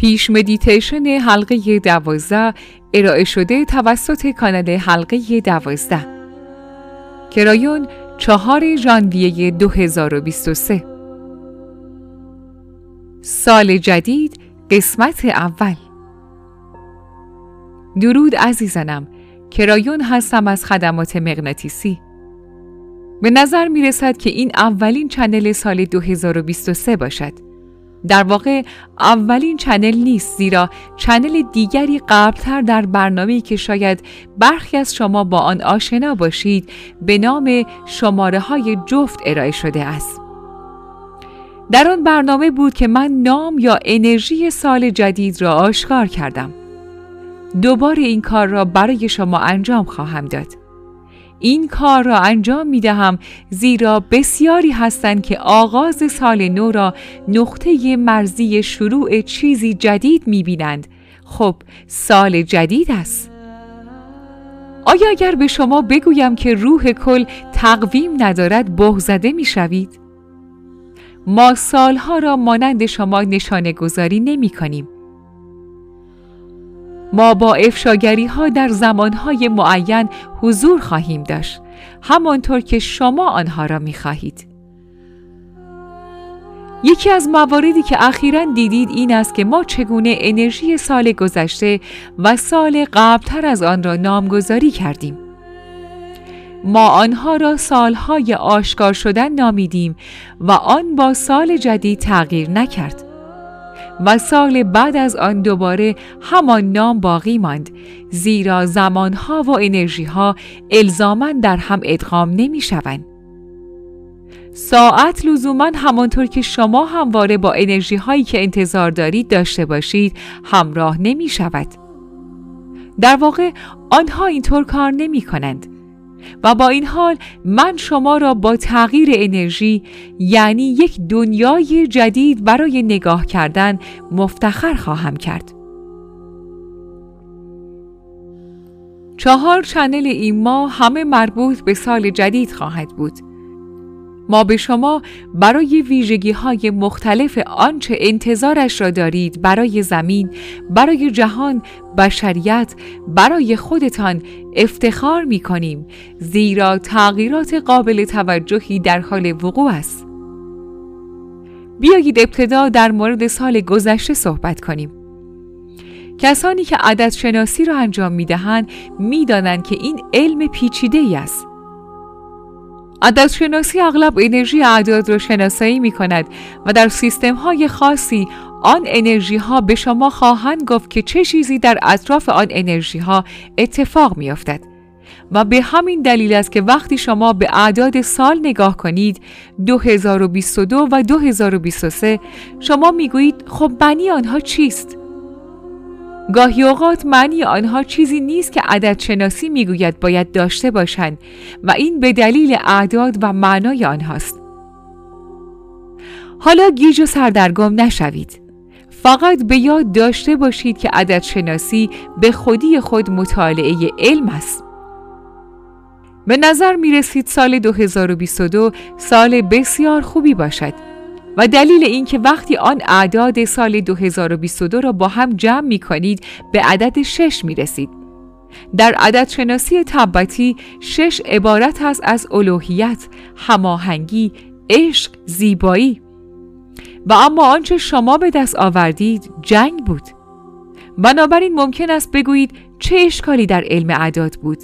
پیش مدیتیشن حلقه دوازده ارائه شده توسط کانال حلقه دوازده. کرایون چهار ژانویه 2023 سال جدید قسمت اول. درود عزیزانم کرایون هستم از خدمات مغناطیسی. به نظر می رسد که این اولین channel سال 2023 باشد. در واقع اولین چنل نیست زیرا چنل دیگری قبلتر در برنامه‌ای که شاید برخی از شما با آن آشنا باشید به نام شماره های جفت ارائه شده است. در آن برنامه بود که من نام یا انرژی سال جدید را آشکار کردم. دوباره این کار را برای شما انجام خواهم داد. این کار را انجام می دهم زیرا بسیاری هستند که آغاز سال نو را نقطه مرزی شروع چیزی جدید می بینند. خب سال جدید است. آیا اگر به شما بگویم که روح کل تقویم ندارد بهزده می شوید؟ ما سالها را مانند شما نشانه گذاری نمی کنیم. ما با افشاگری ها در زمانهای معین حضور خواهیم داشت همانطور که شما آنها را می خواهید. یکی از مواردی که اخیرا دیدید این است که ما چگونه انرژی سال گذشته و سال قبلتر از آن را نامگذاری کردیم. ما آنها را سالهای آشکار شدن نامیدیم و آن با سال جدید تغییر نکرد. و سال بعد از آن دوباره همان نام باقی ماند زیرا زمانها و انرژیها الزاما در هم ادغام نمی شوند. ساعت لزوما همانطور که شما همواره با انرژی هایی که انتظار دارید داشته باشید همراه نمی شود. در واقع آنها اینطور کار نمی کنند. و با این حال من شما را با تغییر انرژی یعنی یک دنیای جدید برای نگاه کردن مفتخر خواهم کرد. چهار چنل این ماه همه مربوط به سال جدید خواهد بود. ما به شما برای ویژگی های مختلف آنچه انتظارش را دارید برای زمین، برای جهان، بشریت، برای خودتان افتخار می کنیم زیرا تغییرات قابل توجهی در حال وقوع است. بیایید ابتدا در مورد سال گذشته صحبت کنیم. کسانی که عدد شناسی را انجام می دهند می دانند که این علم پیچیده ای است. عدد شناسی اغلب انرژی اعداد را شناسایی می کند و در سیستم های خاصی آن انرژی ها به شما خواهند گفت که چه چیزی در اطراف آن انرژی ها اتفاق می افتد. و به همین دلیل است که وقتی شما به اعداد سال نگاه کنید 2022 و 2023 شما می‌گویید خب بنی آنها چیست؟ گاهی اوقات معنی آنها چیزی نیست که عدد شناسی می‌گوید باید داشته باشند و این به دلیل اعداد و معنای آنهاست. حالا گیج و سردرگم نشوید. فقط به یاد داشته باشید که عدد شناسی به خودی خود مطالعه علم است. به نظر می رسید سال 2022 سال بسیار خوبی باشد و دلیل اینکه وقتی آن اعداد سال 2022 را با هم جمع می کنید به عدد 6 می رسید. در عدد شناسی تبتی شش عبارت است از الوهیت، هماهنگی، عشق، زیبایی و اما آنچه شما به دست آوردید جنگ بود. بنابراین ممکن است بگویید چه اشکالی در علم اعداد بود؟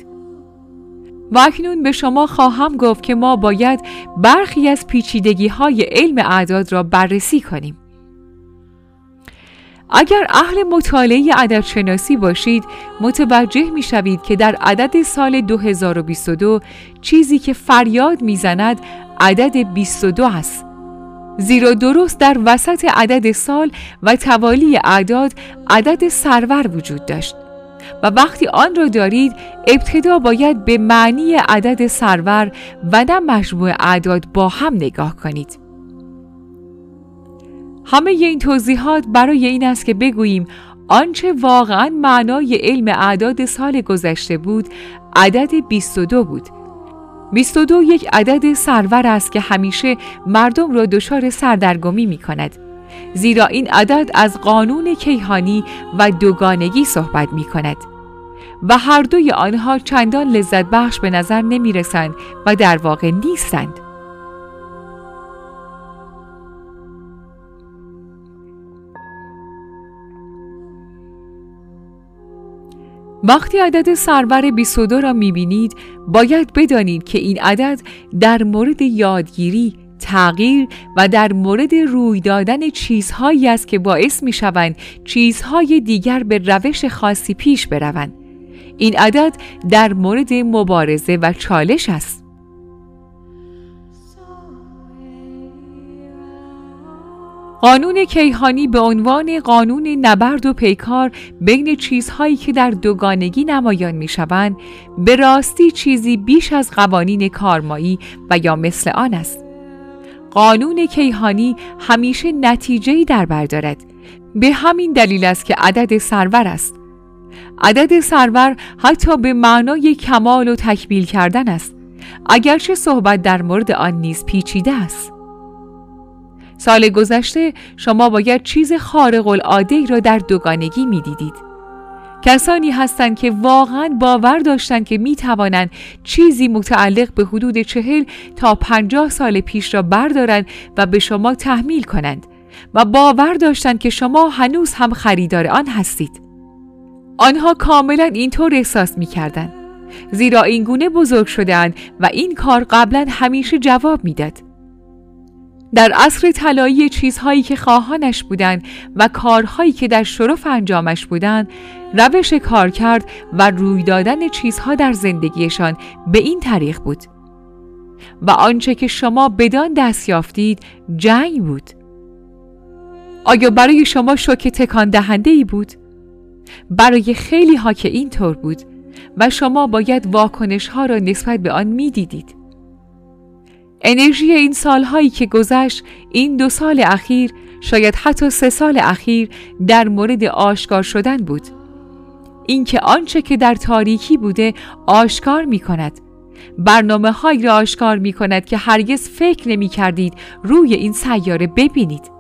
و اکنون به شما خواهم گفت که ما باید برخی از پیچیدگی های علم اعداد را بررسی کنیم. اگر اهل مطالعه عدد شناسی باشید متوجه می شوید که در عدد سال 2022 چیزی که فریاد می‌زند عدد 22 است. زیرا درست در وسط عدد سال و توالی اعداد عدد سرور وجود داشت. و وقتی آن را دارید ابتدا باید به معنی عدد سرور و نه مجموع اعداد با هم نگاه کنید. همه این توضیحات برای این است که بگوییم آنچه واقعا معنای علم اعداد سال گذشته بود عدد 22 بود 22 یک عدد سرور است که همیشه مردم را دچار سردرگمی می کند زیرا این عدد از قانون کیهانی و دوگانگی صحبت می کند و هر دوی آنها چندان لذت بخش به نظر نمی رسند و در واقع نیستند. وقتی عدد سرور 22 را می‌بینید باید بدانید که این عدد در مورد یادگیری، تغییر و در مورد روی دادن چیزهایی است که باعث می شوند چیزهای دیگر به روش خاصی پیش بروند. این عدد در مورد مبارزه و چالش است. قانون کیهانی به عنوان قانون نبرد و پیکار بین چیزهایی که در دوگانگی نمایان می شوند به راستی چیزی بیش از قوانین کارمایی و یا مثل آن است. قانون کیهانی همیشه نتیجه‌ای در بر دارد. به همین دلیل است که عدد سرور است. عدد سرور حتی به معنای کمال و تکمیل کردن است. اگرچه صحبت در مورد آن نیز پیچیده است. سال گذشته شما باید چیز خارق العاده را در دوگانگی می دیدید. کسانی هستند که واقعا باور داشتند که می توانند چیزی متعلق به حدود چهل تا پنجاه سال پیش را بردارند و به شما تحمیل کنند و باور داشتند که شما هنوز هم خریدار آن هستید. آنها کاملا اینطور احساس می کردن. زیرا این گونه بزرگ شدهاند و این کار قبلا همیشه جواب می‌داد. در عصر طلایی چیزهایی که خواهانش بودند و کارهایی که در شرف انجامش بودند روش کار کرد و روی دادن چیزها در زندگیشان به این طریق بود. و آنچه که شما بدان دست یافتید جنگ بود. آیا برای شما شوک تکان دهنده ای بود؟ برای خیلی ها که اینطور بود و شما باید واکنش ها را نسبت به آن می‌دیدید. انرژی این سالهایی که گذشت این دو سال اخیر شاید حتی سه سال اخیر در مورد آشکار شدن بود. اینکه آنچه که در تاریکی بوده آشکار می کند برنامه هایی را آشکار می کند که هرگز فکر نمی کردید روی این سیاره ببینید.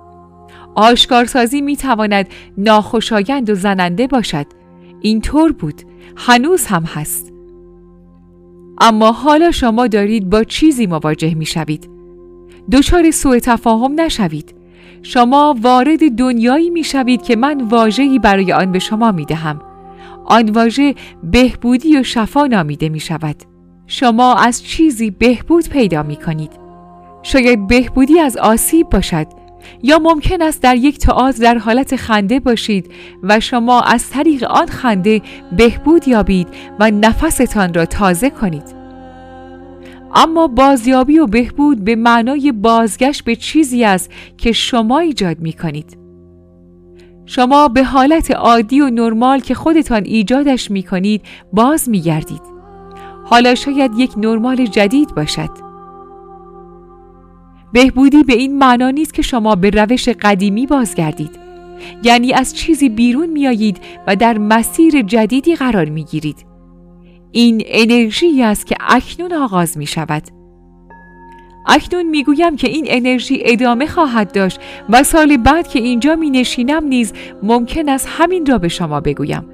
آشکارسازی می تواند ناخوشایند و زننده باشد. اینطور بود. هنوز هم هست. اما حالا شما دارید با چیزی مواجه می شوید. دچار سوء تفاهم نشوید. شما وارد دنیایی می شوید که من واجهی برای آن به شما می دهم. آن واژه بهبودی و شفا نامیده می شود. شما از چیزی بهبود پیدا می کنید. شاید بهبودی از آسیب باشد یا ممکن است در یک تئاتر در حالت خنده باشید و شما از طریق آن خنده بهبود یابید و نفستان را تازه کنید اما بازیابی و بهبود به معنای بازگشت به چیزی است که شما ایجاد می کنید. شما به حالت عادی و نرمال که خودتان ایجادش می کنید باز می گردید. حالا شاید یک نرمال جدید باشد. بهبودی به این معنا نیست که شما به روش قدیمی بازگردید. یعنی از چیزی بیرون میایید و در مسیر جدیدی قرار می‌گیرید. این انرژی است که اکنون آغاز می شود اکنون می‌گویم که این انرژی ادامه خواهد داشت و سال بعد که اینجا می نشینم نیز ممکن است همین را به شما بگویم.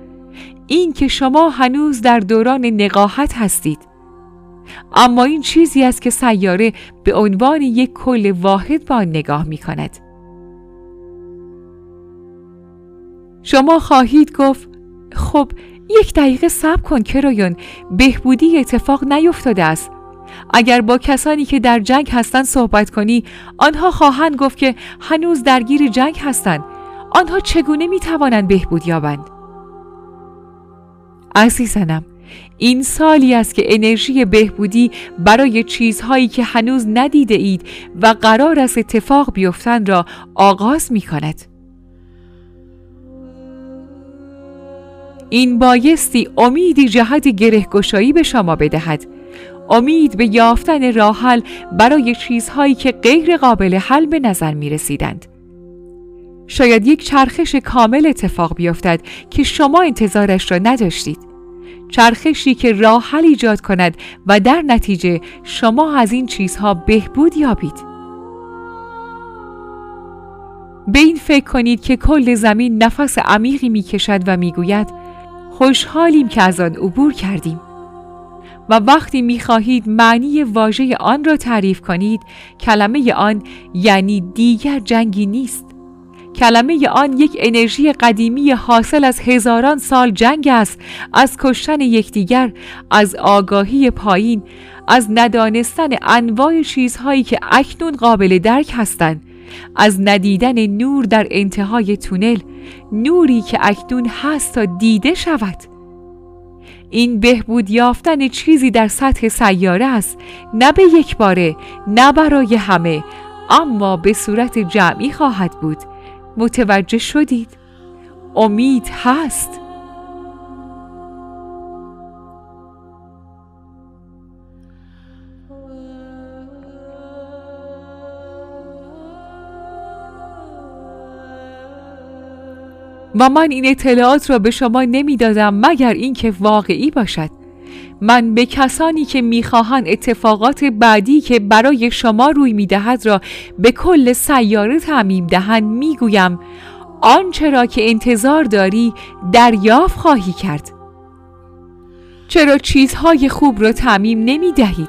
این که شما هنوز در دوران نقاهت هستید. اما این چیزی است که سیاره به عنوان یک کل واحد با نگاه می کند. شما خواهید گفت خب یک دقیقه صبر کن کرایون بهبودی اتفاق نیفتاده است. اگر با کسانی که در جنگ هستند صحبت کنی آنها خواهند گفت که هنوز درگیر جنگ هستند. آنها چگونه می توانند بهبود یابند؟ عزیزانم این سالی است که انرژی بهبودی برای چیزهایی که هنوز ندیده اید و قرار است اتفاق بیفتند را آغاز می کند. این بایستی امیدی جهت گرهگشایی به شما بدهد امید به یافتن راه حل برای چیزهایی که غیر قابل حل به نظر می رسیدند. شاید یک چرخش کامل اتفاق بیفتد که شما انتظارش را نداشتید. چرخشی که راه حل ایجاد کند و در نتیجه شما از این چیزها بهبود یابید. به این فکر کنید که کل زمین نفس عمیقی می کشد و می گوید خوشحالیم که از آن عبور کردیم. و وقتی می خواهید معنی واژه آن را تعریف کنید کلمه آن یعنی دیگر جنگی نیست. کلمه آن یک انرژی قدیمی حاصل از هزاران سال جنگ است از کشتن یکدیگر از آگاهی پایین از ندانستن انواع چیزهایی که اکنون قابل درک هستند از ندیدن نور در انتهای تونل نوری که اکنون هست تا دیده شود. این بهبود یافتن چیزی در سطح سیاره است نه به یک باره نه برای همه اما به صورت جمعی خواهد بود. متوجه شدید. امید هست. و من این اطلاعات را به شما نمی‌دادم مگر اینکه واقعی باشد. من به کسانی که می‌خواهند اتفاقات بعدی که برای شما روی می‌دهد را به کل سیاره تعمیم دهند می‌گویم آنچه را که انتظار داری دریافت خواهی کرد چرا چیزهای خوب را تعمیم نمی دهید؟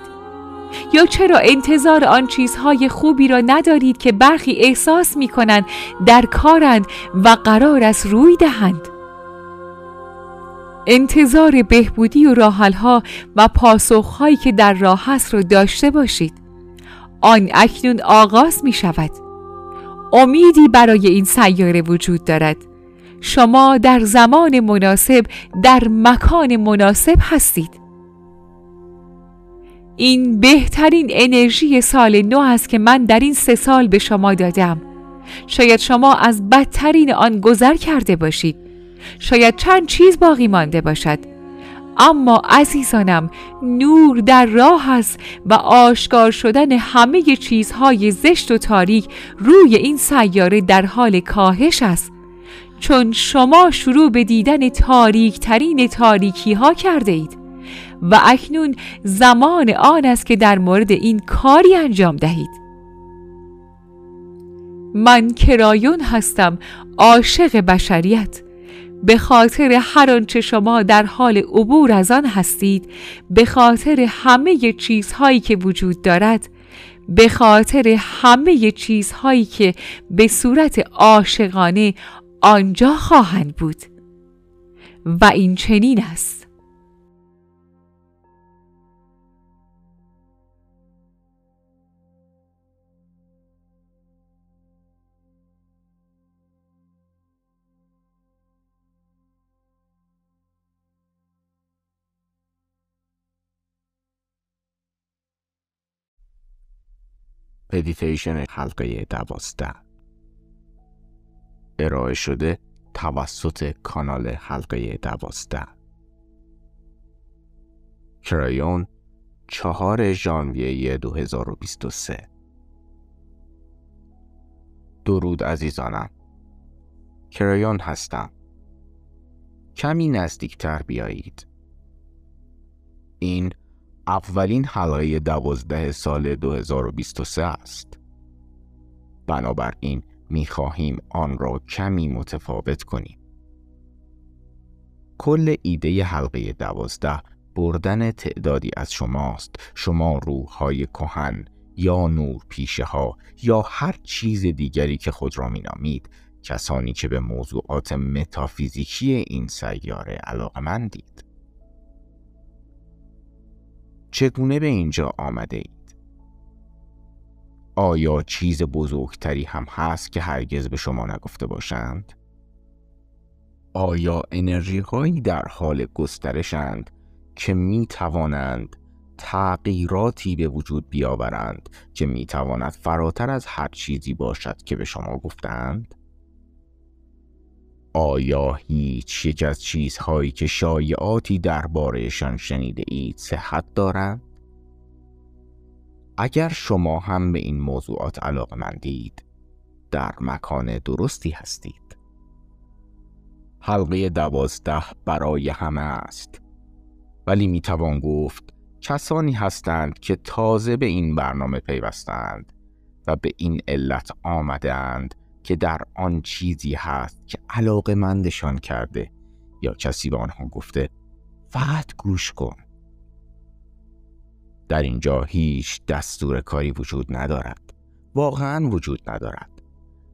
یا چرا انتظار آن چیزهای خوبی را ندارید که برخی احساس می کنند در کارند و قرار است روی دهند انتظار بهبودی و راحلها و پاسخهایی که در راه است را داشته باشید. آن اکنون آغاز می شود امیدی برای این سیاره وجود دارد. شما در زمان مناسب در مکان مناسب هستید. این بهترین انرژی سال نو است که من در این سه سال به شما دادم. شاید شما از بدترین آن گذر کرده باشید. شاید چند چیز باقی مانده باشد. اما عزیزانم نور در راه است و آشکار شدن همه چیزهای زشت و تاریک روی این سیاره در حال کاهش است. چون شما شروع به دیدن تاریک ترین تاریکی ها کرده اید و اکنون زمان آن است که در مورد این کاری انجام دهید. من کرایون هستم عاشق بشریت. به خاطر هر آنچه شما در حال عبور از آن هستید به خاطر همه چیزهایی که وجود دارد به خاطر همه چیزهایی که به صورت عاشقانه آنجا خواهند بود. و این چنین است. مدیتیشن حلقه دوازده. ارائه شده توسط کانال حلقه دوازده. کرایون چهار ژانویه 2023 درود عزیزانم. کرایون هستم. کمی نزدیکتر بیایید. این اولین حلقه دوازده سال 2023 است. بنابراین می خواهیم آن را کمی متفاوت کنیم. کل ایده حلقه دوازده بردن تعدادی از شماست شما روحهای کهن یا نور پیشه ها یا هر چیز دیگری که خود را مینامید کسانی که به موضوعات متافیزیکی این سیاره علاقمندید چگونه به اینجا آمده اید؟ آیا چیز بزرگتری هم هست که هرگز به شما نگفته باشند؟ آیا انرژی هایی در حال گسترشند که می توانند تغییراتی به وجود بیاورند که می تواند فراتر از هر چیزی باشد که به شما گفتند؟ آیا هیچ یک از چیزهایی که شایعاتی دربارهشان شنیده اید صحت دارند؟ اگر شما هم به این موضوعات علاقه مندید در مکان درستی هستید حلقه دوازده برای همه است ولی می‌توان گفت کسانی هستند که تازه به این برنامه پیوستند و به این علت آمدند که در آن چیزی هست که علاقه مندشان کرده یا کسی به آنها گفته فقط گوش کن. در اینجا هیچ دستور کاری وجود ندارد. واقعا وجود ندارد.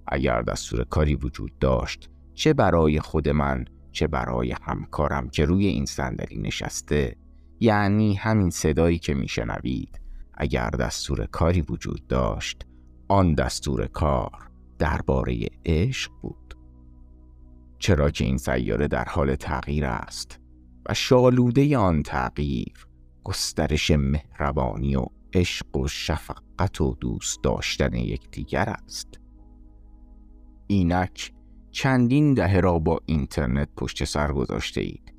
اگر دستور کاری وجود داشت چه برای خود من چه برای همکارم که روی این صندلی نشسته یعنی همین صدایی که میشنوید اگر دستور کاری وجود داشت آن دستور کار درباره عشق بود. چرا که این سیاره در حال تغییر است و شالوده آن تغییر گسترش مهربانی و عشق و شفقت و دوست داشتن یکدیگر است. اینک چندین دهه را با اینترنت پشت سر گذاشته اید.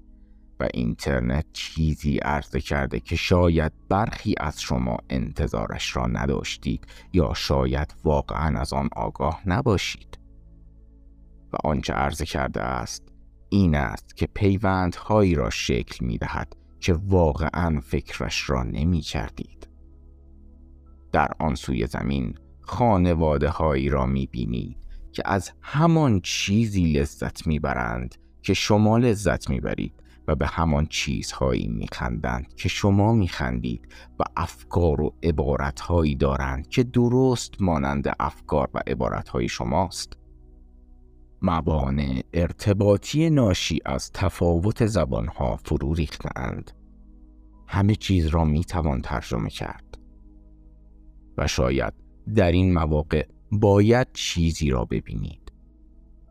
و اینترنت چیزی عرضه کرده که شاید برخی از شما انتظارش را نداشتید یا شاید واقعا از آن آگاه نباشید و آنچه عرضه کرده است این است که پیوندهایی را شکل می دهد که واقعا فکرش را نمی کردید. در آن سوی زمین خانواده هایی را می بینید که از همان چیزی لذت می‌برند که شما لذت می‌برید به همان چیزهایی میخندند که شما میخندید و افکار و عبارتهایی دارند که درست مانند افکار و عبارتهای شماست. مبانع ارتباطی ناشی از تفاوت زبانها فرو ریختند همه چیز را می‌توان ترجمه کرد. و شاید در این مواقع باید چیزی را ببینید.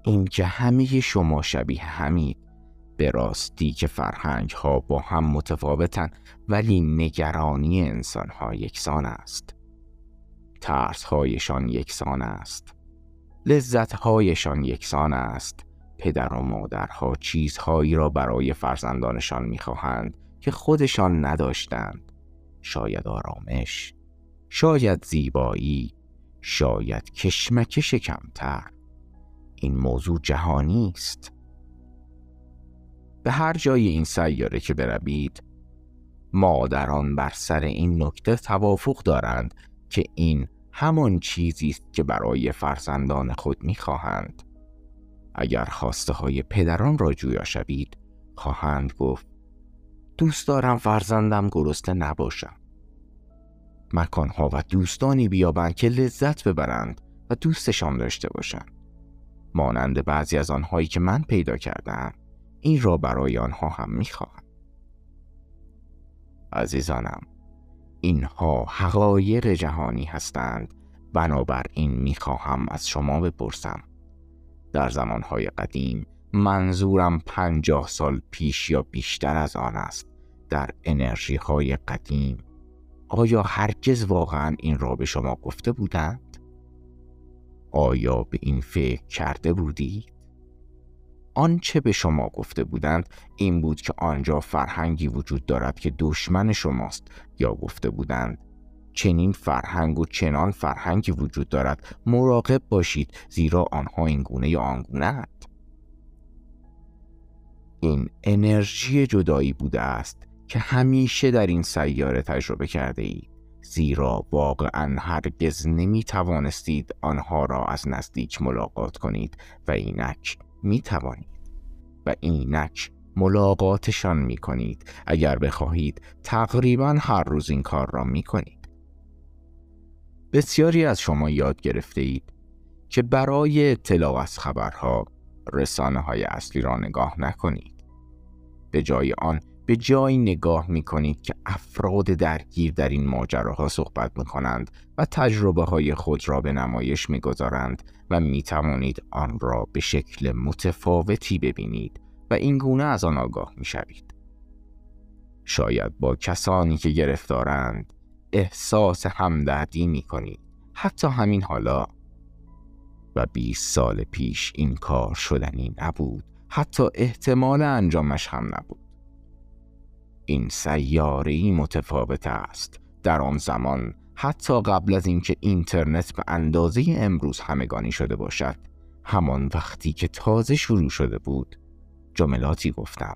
اینکه همه شما شبیه همید به راستی که فرهنگ ها با هم متفاوتن ولی نگرانی انسان ها یکسان است. ترس هایشان یکسان است. لذت هایشان یکسان است. پدر و مادرها چیزهایی را برای فرزندانشان می‌خواهند که خودشان نداشتند. شاید آرامش شاید زیبایی شاید کشمکش کمتر. این موضوع جهانی است. به هر جای این سیاره که بروید. مادران بر سر این نکته توافق دارند که این همان چیزی است که برای فرزندان خود می‌خواهند. اگر خواسته های پدران را جویا شوید خواهند گفت دوست دارم فرزندم گرسنه نباشم. مکانها و دوستانی بیابند که لذت ببرند و دوستشان داشته باشند. مانند بعضی از آنهایی که من پیدا کردم این را برای آنها هم می‌خواهم عزیزانم اینها حقایق جهانی هستند بنابراین می‌خواهم از شما بپرسم در زمانهای قدیم منظورم پنجاه سال پیش یا بیشتر از آن است در انرژی های قدیم آیا هرگز واقعا این را به شما گفته بودند؟ آیا به این فکر کرده بودید؟ آنچه به شما گفته بودند این بود که آنجا فرهنگی وجود دارد که دشمن شماست یا گفته بودند چنین فرهنگ و چنان فرهنگی وجود دارد مراقب باشید زیرا آنها این گونه یا آنگونه این انرژی جدایی بوده است که همیشه در این سیاره تجربه کرده اید زیرا واقعا هرگز نمی توانستید آنها را از نزدیک ملاقات کنید و اینک می توانید و اینک ملاقاتشان می کنید اگر بخواهید تقریبا هر روز این کار را می کنید بسیاری از شما یاد گرفته اید که برای اطلاع از خبرها رسانه های اصلی را نگاه نکنید. به جای آن به جایی نگاه می کنید که افراد درگیر در این ماجراها صحبت می کنند و تجربه های خود را به نمایش می گذارند و می توانید آن را به شکل متفاوتی ببینید و این گونه از آن آگاه می شوید. شاید با کسانی که گرفتارند احساس همدردی می کنید حتی همین حالا. و 20 سال پیش این کار شدنی نبود. حتی احتمال انجامش هم نبود. این سیاره متفاوت است. در آن زمان حتی قبل از اینکه اینترنت به اندازه امروز همگانی شده باشد همان وقتی که تازه شروع شده بود جملاتی گفتم.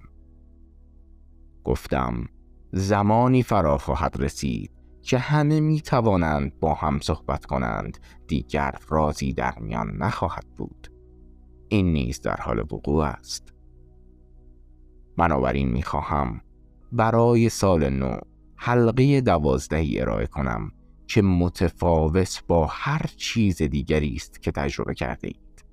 گفتم زمانی فرا خواهد رسید که همه می توانند با هم صحبت کنند دیگر رازی در میان نخواهد بود. این نیز در حال وقوع است. بنابراین می خواهم برای سال نو حلقه دوازدهی ارائه کنم که متفاوت با هر چیز دیگری است که تجربه کرده اید.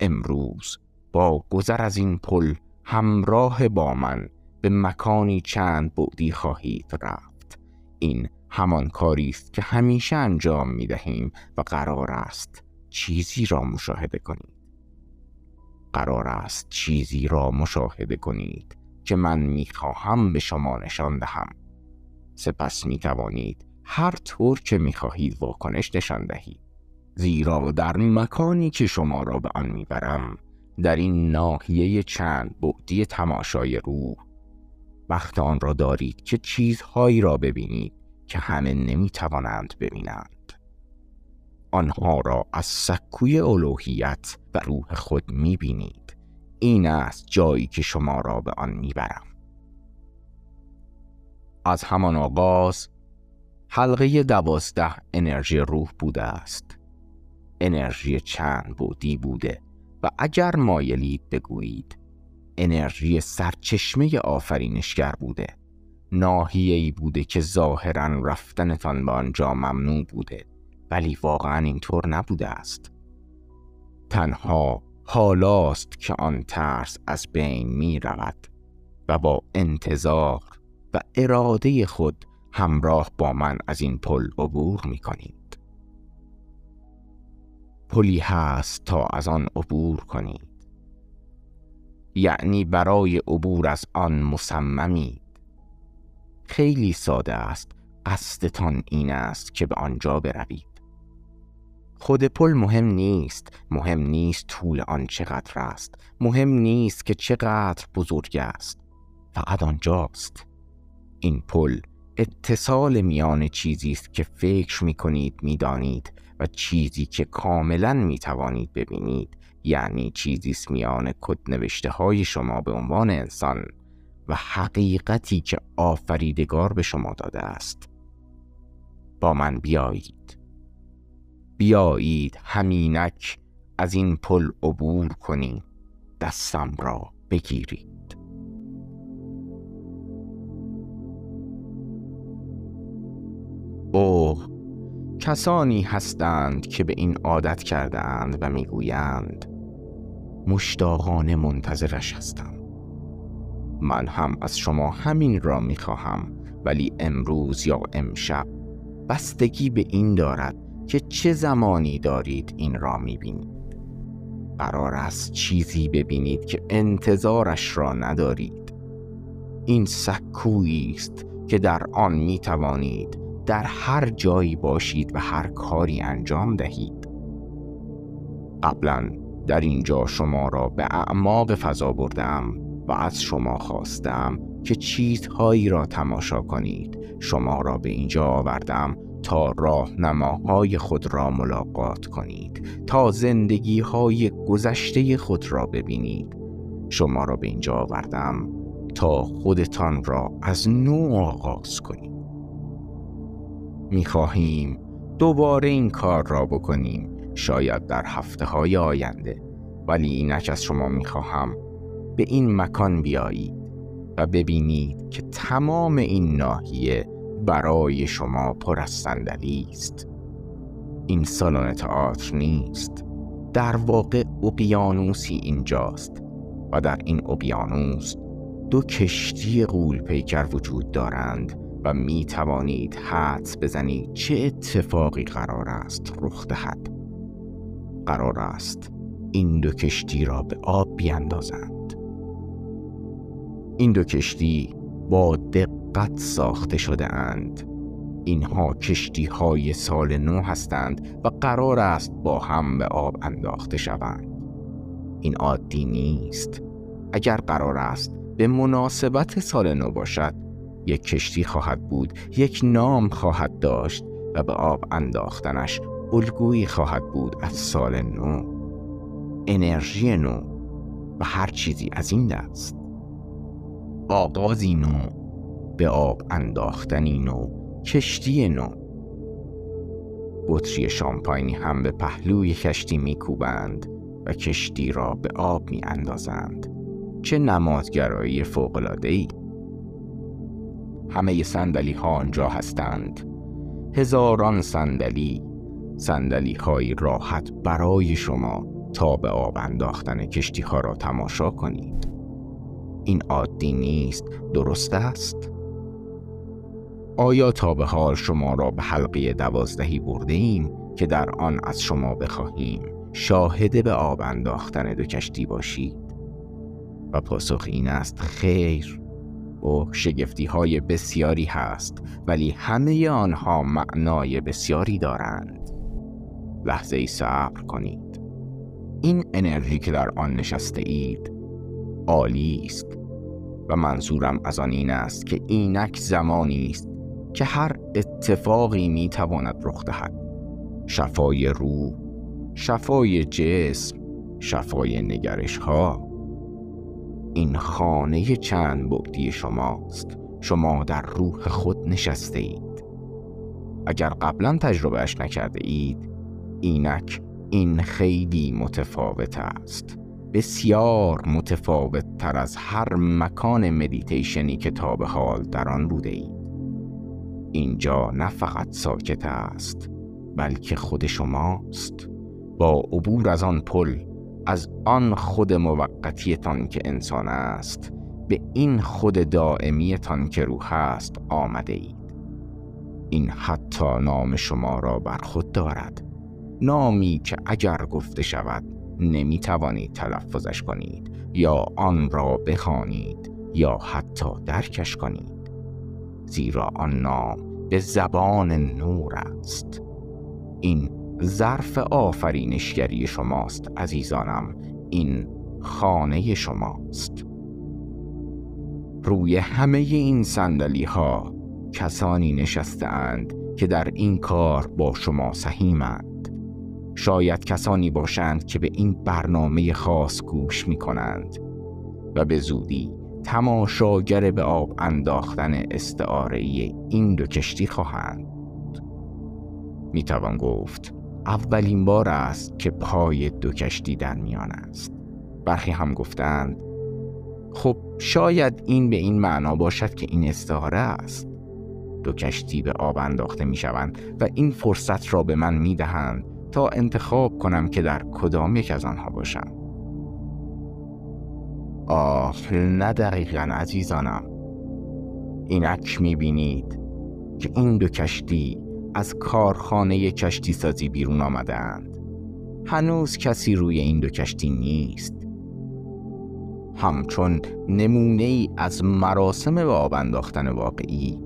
امروز با گذر از این پل همراه با من به مکانی چند بعدی خواهید رفت. این همان کاری است که همیشه انجام می دهیم و قرار است چیزی را مشاهده کنید. قرار است چیزی را مشاهده کنید که من می خواهم به شما نشان دهم. سپس می توانید هر طور که می خواهید واکنش نشان دهید. زیرا در مکانی که شما را به آن می‌برم در این ناحیه چند بعدی تماشای روح وقت آن را دارید که چیزهایی را ببینید که همه نمی توانند ببینند آنها را از سکوی الوهیت و روح خود می بینید این است جایی که شما را به آن می‌برم. از همان آغاز حلقه دوازده انرژی روح بوده است. انرژی چند بودی بوده و اگر مایلید بگویید انرژی سرچشمه آفرینشگر بوده. ناحیه‌ای بوده که ظاهرا رفتنتان به آنجا ممنوع بوده ولی واقعا اینطور نبوده است. تنها حالاست که آن ترس از بین می رود و با انتظار و اراده خود همراه با من از این پل عبور می کنید. پلی هست تا از آن عبور کنید. یعنی برای عبور از آن مصممید. خیلی ساده است. قصدتان این است که به آنجا بروید. خود پل مهم نیست. مهم نیست طول آن چقدر است مهم نیست که چقدر بزرگ است. فقط آنجاست. این پل اتصال میان چیزی است که فکر می کنید می دانید و چیزی که کاملا می توانید ببینید. یعنی چیزی میان کد نوشته های شما به عنوان انسان و حقیقتی که آفریدگار به شما داده است. با من بیایید. بیایید همینک از این پل عبور کنید دستم را بگیرید. اوه کسانی هستند که به این عادت کرده اند و می‌گویند مشتاقانه منتظرش هستم. من هم از شما همین را می‌خواهم ولی امروز یا امشب بستگی به این دارد که چه زمانی دارید این را می‌بینید. قرار است چیزی ببینید که انتظارش را ندارید. این سکویی است که در آن می توانید در هر جایی باشید و هر کاری انجام دهید. قبلا در اینجا شما را به اعماق فضا بردم و از شما خواستم که چیزهایی را تماشا کنید. شما را به اینجا آوردم تا راهنماهای خود را ملاقات کنید تا زندگی های گذشته خود را ببینید. شما را به اینجا آوردم تا خودتان را از نو آغاز کنید. می‌خواهیم دوباره این کار را بکنیم شاید در هفته های آینده. ولی اینک از شما می‌خواهم به این مکان بیایید و ببینید که تمام این ناحیه برای شما پر از صندلی است. این سالن تئاتر نیست. در واقع اقیانوسی اینجاست و در این اقیانوس دو کشتی غول پیکر وجود دارند و می توانید حدس بزنید چه اتفاقی قرار است رخ دهد. قرار است این دو کشتی را به آب بیاندازند این دو کشتی با دقت ساخته شده اند اینها کشتی های سال نو هستند و قرار است با هم به آب انداخته شوند. این عادی نیست. اگر قرار است به مناسبت سال نو باشد یک کشتی خواهد بود یک نام خواهد داشت و به آب انداختنش الگویی خواهد بود از سال نو. انرژی نو و هر چیزی از این دست. آغازی نو به آب انداختنی نو کشتی نو. بطری شامپاینی هم به پهلوی کشتی میکوبند و کشتی را به آب می اندازند. چه نمادگرایی فوقلاده ای همه صندلی ها آنجا هستند. هزاران صندلی صندلی های راحت برای شما تا به آب انداختن کشتی ها را تماشا کنید. این عادی نیست درست است؟ آیا تا به حال شما را به حلقه دوازدهی برده ایم که در آن از شما بخواهیم؟ شاهده به آب انداختن دو کشتی باشید. و پاسخ این است خیر. او شگفتی های بسیاری هست ولی همه آنها معنای بسیاری دارند. لحظه ای صبر کنید. این انرژی که در آن نشسته اید عالی است. و منظورم از آن این است که اینک زمانی است که هر اتفاقی می تواند رخ دهد. شفای روح شفای جسم شفای نگرش ها این خانه چند بعدی شماست. شما در روح خود نشسته اید. اگر قبلا تجربهش نکرده اید اینک این خیلی متفاوت است. بسیار متفاوت تر از هر مکان مدیتیشنی که تا به حال در آن بوده اید اینجا نه فقط ساکت است بلکه خود شماست. با عبور از آن پل از آن خود موقتیتان که انسان است به این خود دائمیتان که روح است آمده اید. این حتی نام شما را بر خود دارد. نامی که اگر گفته شود نمی توانید تلفظش کنید یا آن را بخوانید یا حتی درکش کنید. زیرا آن نام به زبان نور است. این ظرف آفرینشگری شماست عزیزانم. این خانه شماست. روی همه این سندلی ها کسانی نشستند که در این کار با شما سهیمند. شاید کسانی باشند که به این برنامه خاص گوش می کنند و به زودی تماشاگر به آب انداختن استعاره این دو کشتی خواهند. می توان گفت اولین بار است که پای دو کشتی در میان است. برخی هم گفتند خب شاید این به این معنا باشد که این استعاره است. دو کشتی به آب انداخته می شوند و این فرصت را به من می دهند تا انتخاب کنم که در کدام یک از آنها باشم. آه نه دقیقا عزیزانم. اینک می بینید که این دو کشتی از کارخانه کشتی سازی بیرون آمدند هنوز کسی روی این دو کشتی نیست. همچون نمونه ای از مراسم به آب انداختن واقعی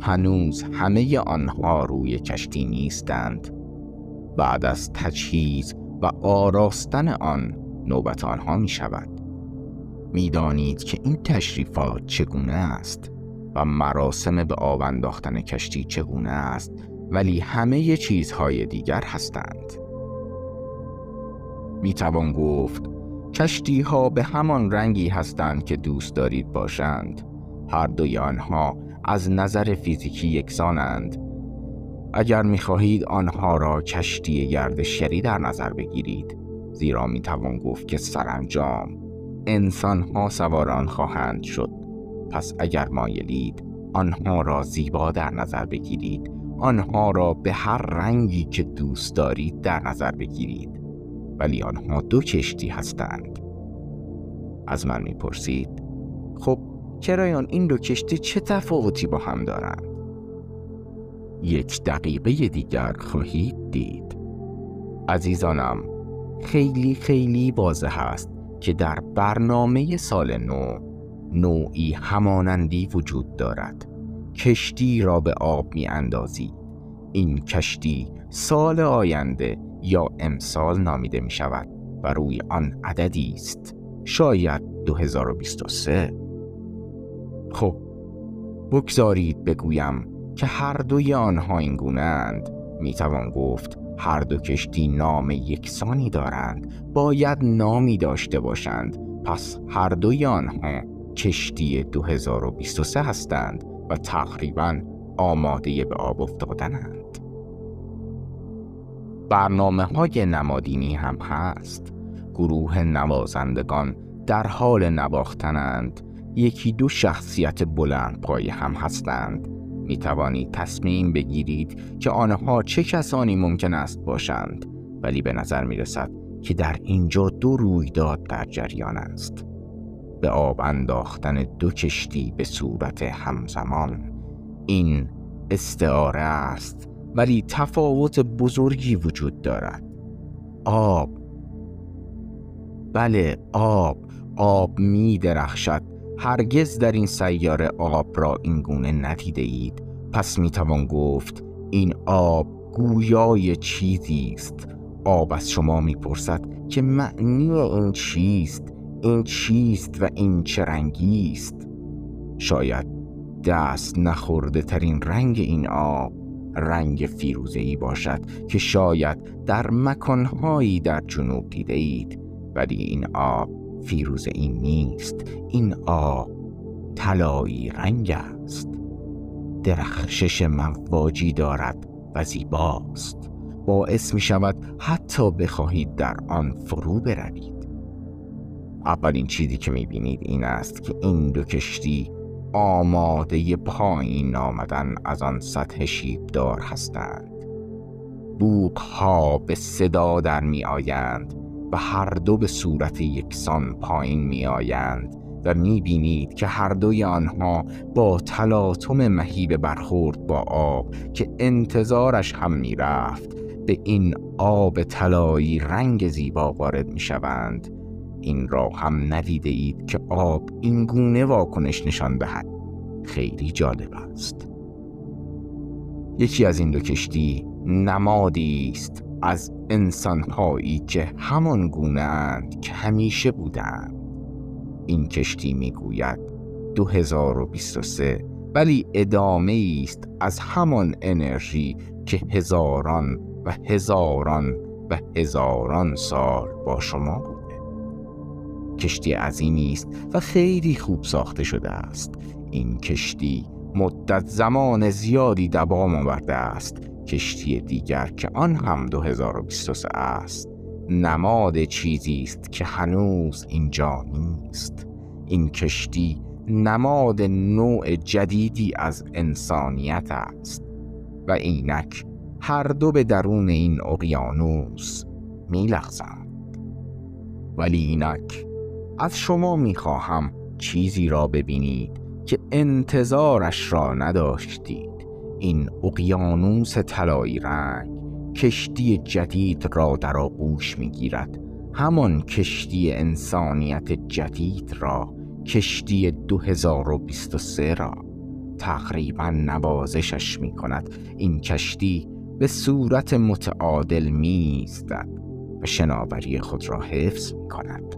هنوز همه آنها روی کشتی نیستند. بعد از تجهیز و آراستن آن نوبت آنها می شود می‌دانید که این تشریفات چگونه است و مراسم به آب انداختن کشتی چگونه است ولی همه چیزهای دیگر هستند. می توان گفت کشتی ها به همان رنگی هستند که دوست دارید باشند. هر دوی آنها از نظر فیزیکی یکسانند. اگر می خواهید آنها را کشتی گردشگری در نظر بگیرید زیرا می توان گفت که سرانجام انسان ها سواران خواهند شد. پس اگر مایلید آنها را زیبا در نظر بگیرید. آنها را به هر رنگی که دوست دارید در نظر بگیرید. ولی آنها دو کشتی هستند. از من می‌پرسید خب کرایان این دو کشتی چه تفاوتی با هم دارند؟ یک دقیقه دیگر خواهید دید. عزیزانم خیلی خیلی واضح است که در برنامه سال نو نوعی همانندی وجود دارد. کشتی را به آب می اندازی. این کشتی سال آینده یا امسال نامیده می شود و روی آن عددی است. شاید 2023 خب بگذارید بگویم که هر دوی آنها این گونه می توان گفت هر دو کشتی نام یکسانی دارند. باید نامی داشته باشند. پس هر دوی آنها کشتی 2023 هستند و تقریبا آماده به آب افتادنند. برنامه های نمادینی هم هست. گروه نوازندگان در حال نواختنند. یکی دو شخصیت بلند پای هم هستند. می توانید تصمیم بگیرید که آنها چه کسانی ممکن است باشند ولی به نظر می رسد که در اینجا دو رویداد در جریان است. به آب انداختن دو کشتی به صورت همزمان. این استعاره است ولی تفاوت بزرگی وجود دارد. آب. بله آب. آب می درخشد هرگز در این سیاره آب را اینگونه ندیده اید پس می توان گفت این آب گویای چیزی است. آب از شما می‌پرسد که معنی این چیست این چیست و این چه رنگی است. شاید دست نخورده ترین رنگ این آب رنگ فیروزهی باشد که شاید در مکانهایی در جنوب دیده اید ولی این آب فیروزهی نیست. این آب طلایی رنگ است. درخشش مواجی دارد و زیباست. باعث می شود حتی بخواهید در آن فرو بروید. اولین چیزی که می بینید این است که این دو کشتی آماده پایین آمدن از آن سطح شیبدار هستند. بوق ها به صدا در می آیند. و هر دو به صورت یکسان پایین می آیند و می بینید که هر دوی آنها با تلاطم مهیب برخورد با آب که انتظارش هم می رفت به این آب طلایی رنگ زیبا وارد می شوند این را هم ندیده اید که آب این گونه واکنش نشان دهد. خیلی جالب است. یکی از این دو کشتی نمادی است. از انسانهایی که همان گونه اند که همیشه بودند. این کشتی می‌گوید 2023 ولی ادامه است از همان انرژی که هزاران و هزاران و هزاران سال با شما بوده. کشتی عظیمی است و خیلی خوب ساخته شده است. این کشتی مدت زمان زیادی دوام آورده است. کشتی دیگر که آن هم 2023 است. نماد چیزی است که هنوز اینجا نیست. این کشتی نماد نوع جدیدی از انسانیت است و اینک هر دو به درون این اقیانوس میلغزند. ولی اینک از شما می‌خواهم چیزی را ببینید که انتظارش را نداشتید. این اقیانوس طلایی رنگ کشتی جدید را در آغوش می‌گیرد. همان کشتی انسانیت جدید را کشتی 2023 را. تقریبا نوازشش می کند این کشتی به صورت متعادل می و شناوری خود را حفظ می کند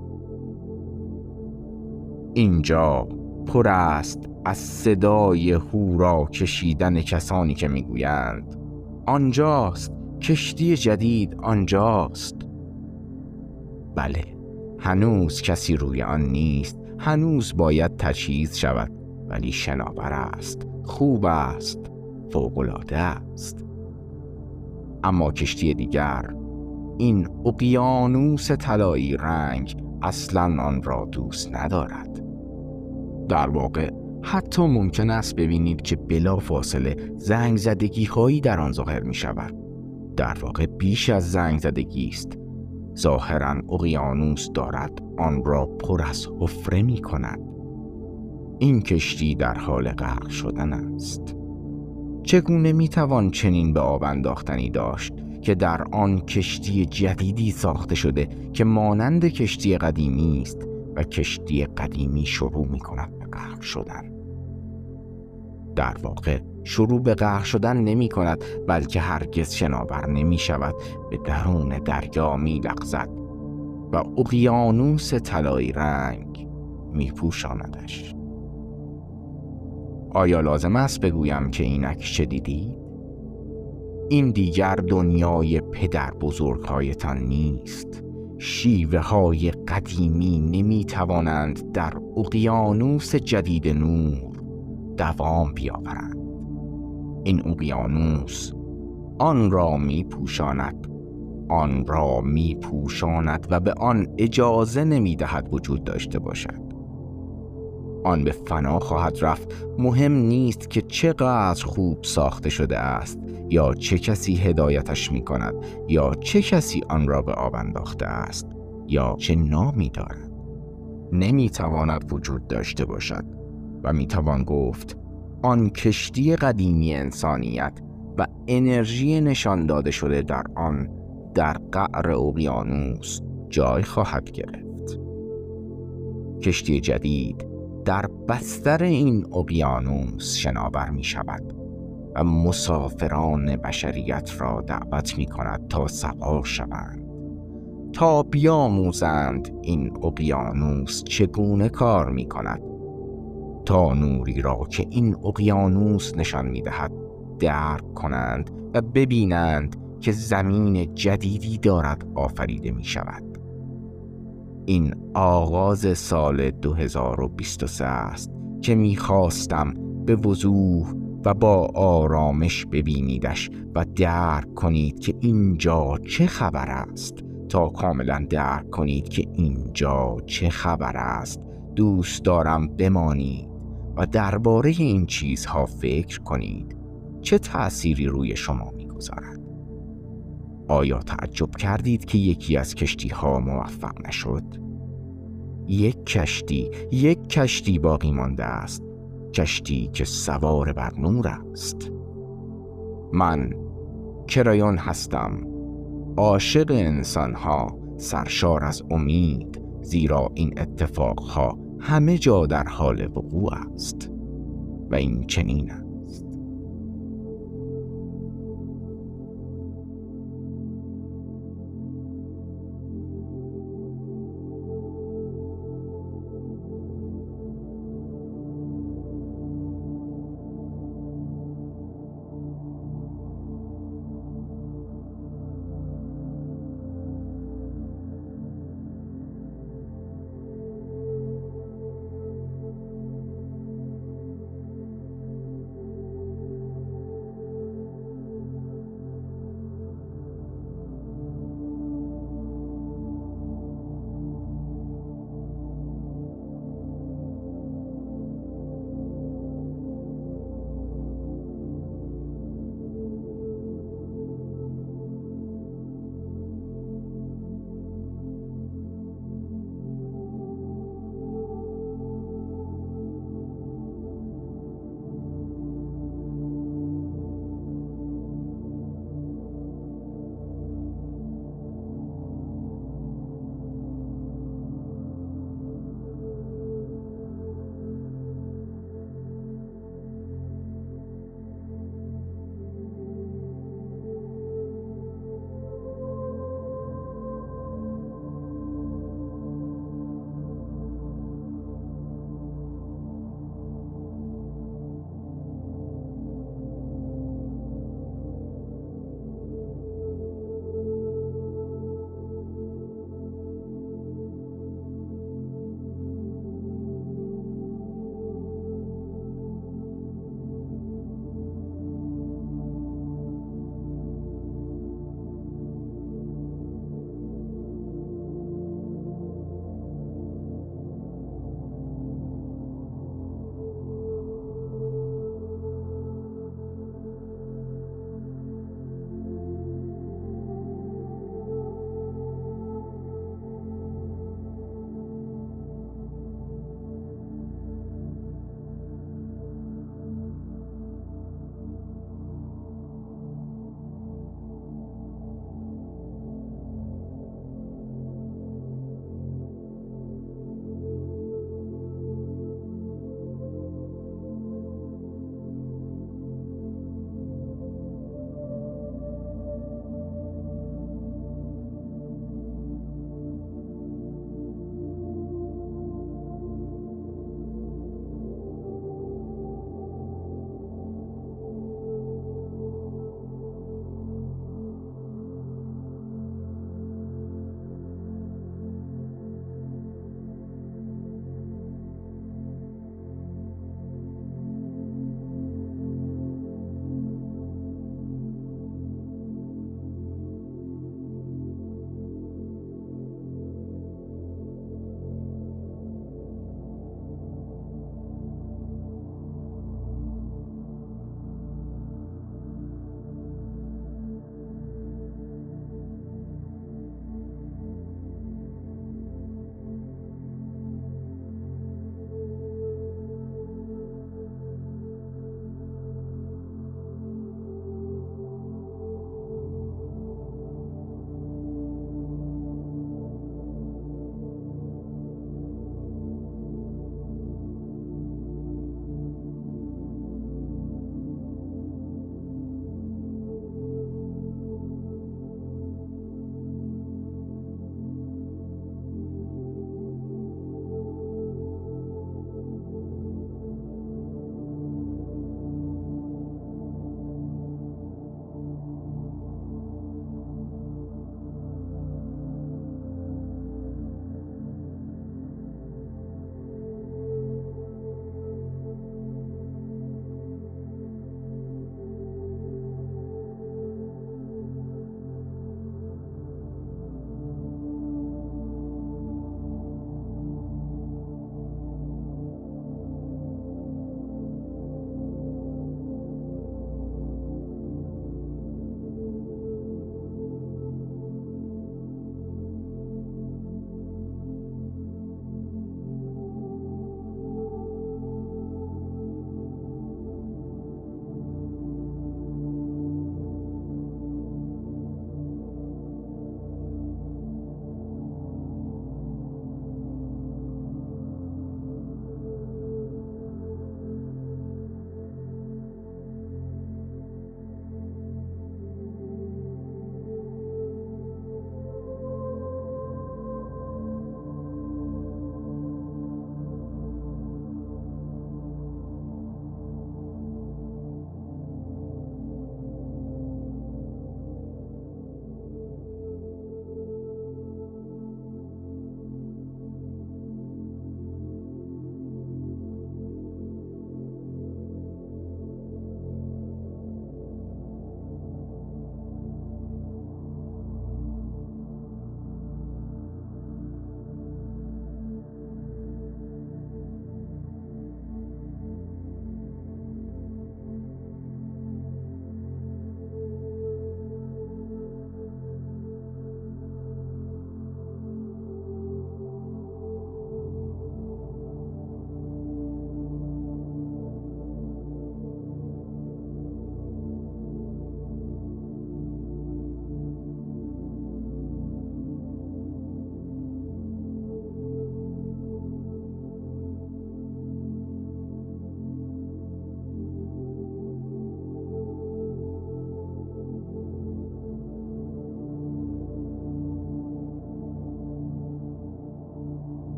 اینجا پر است از صدای هورا کشیدن کسانی که می‌گویند. آنجاست کشتی جدید آنجاست. بله هنوز کسی روی آن نیست. هنوز باید تجهیز شود ولی شناور است خوب است فوقالعاده است. اما کشتی دیگر این اقیانوس طلایی رنگ اصلا آن را دوست ندارد. در واقع حتی ممکن است ببینید که بلا فاصله زنگ زدگی هایی در آن ظاهر می شود در واقع بیش از زنگ زدگی است. ظاهرا اقیانوس دارد آن را پر از حفره می کند این کشتی در حال غرق شدن است. چگونه می توان چنین به آب انداختنی داشت که در آن کشتی جدیدی ساخته شده که مانند کشتی قدیمی است و کشتی قدیمی شروع می کند به غرق شدن؟ در واقع شروع به غرق شدن نمی کند بلکه هرگز شناور نمی شود به درون دریا می لغزد و اقیانوس طلایی رنگ می پوشاندش آیا لازم است بگویم که اینک چه دیدی؟ این دیگر دنیای پدر بزرگهایتان نیست شیوه های قدیمی نمی توانند در اقیانوس جدید نور دوام بیاورند. این اقیانوس آن را می پوشاند آن را می پوشاند و به آن اجازه نمی دهد وجود داشته باشد. آن به فنا خواهد رفت. مهم نیست که چقدر خوب ساخته شده است یا چه کسی هدایتش می کند یا چه کسی آن را به آب انداخته است یا چه نامی دارد. نمی تواند وجود داشته باشد. و می توان گفت آن کشتی قدیمی انسانیت و انرژی نشان داده شده در آن در قعر اقیانوس جای خواهد گرفت. کشتی جدید در بستر این اقیانوس شناور می شود و مسافران بشریت را دعوت می کند تا سوار شوند. تا بیاموزند این اقیانوس چگونه کار می کند تا نوری را که این اقیانوس نشان می دهد درک کنند و ببینند که زمین جدیدی دارد آفریده می شود این آغاز سال 2023 است که می خواستم به وضوح و با آرامش ببینیدش و درک کنید که اینجا چه خبر است. تا کاملا درک کنید که اینجا چه خبر است. دوست دارم بمانید. و درباره این چیزها فکر کنید. چه تأثیری روی شما می‌گذارد؟ آیا تعجب کردید که یکی از کشتی ها موفق نشد؟ یک کشتی یک کشتی باقی مانده است. کشتی که سوار بر نور است. من کرایون هستم. عاشق انسانها سرشار از امید زیرا این اتفاقها همه جا در حال وقوع است و این چنین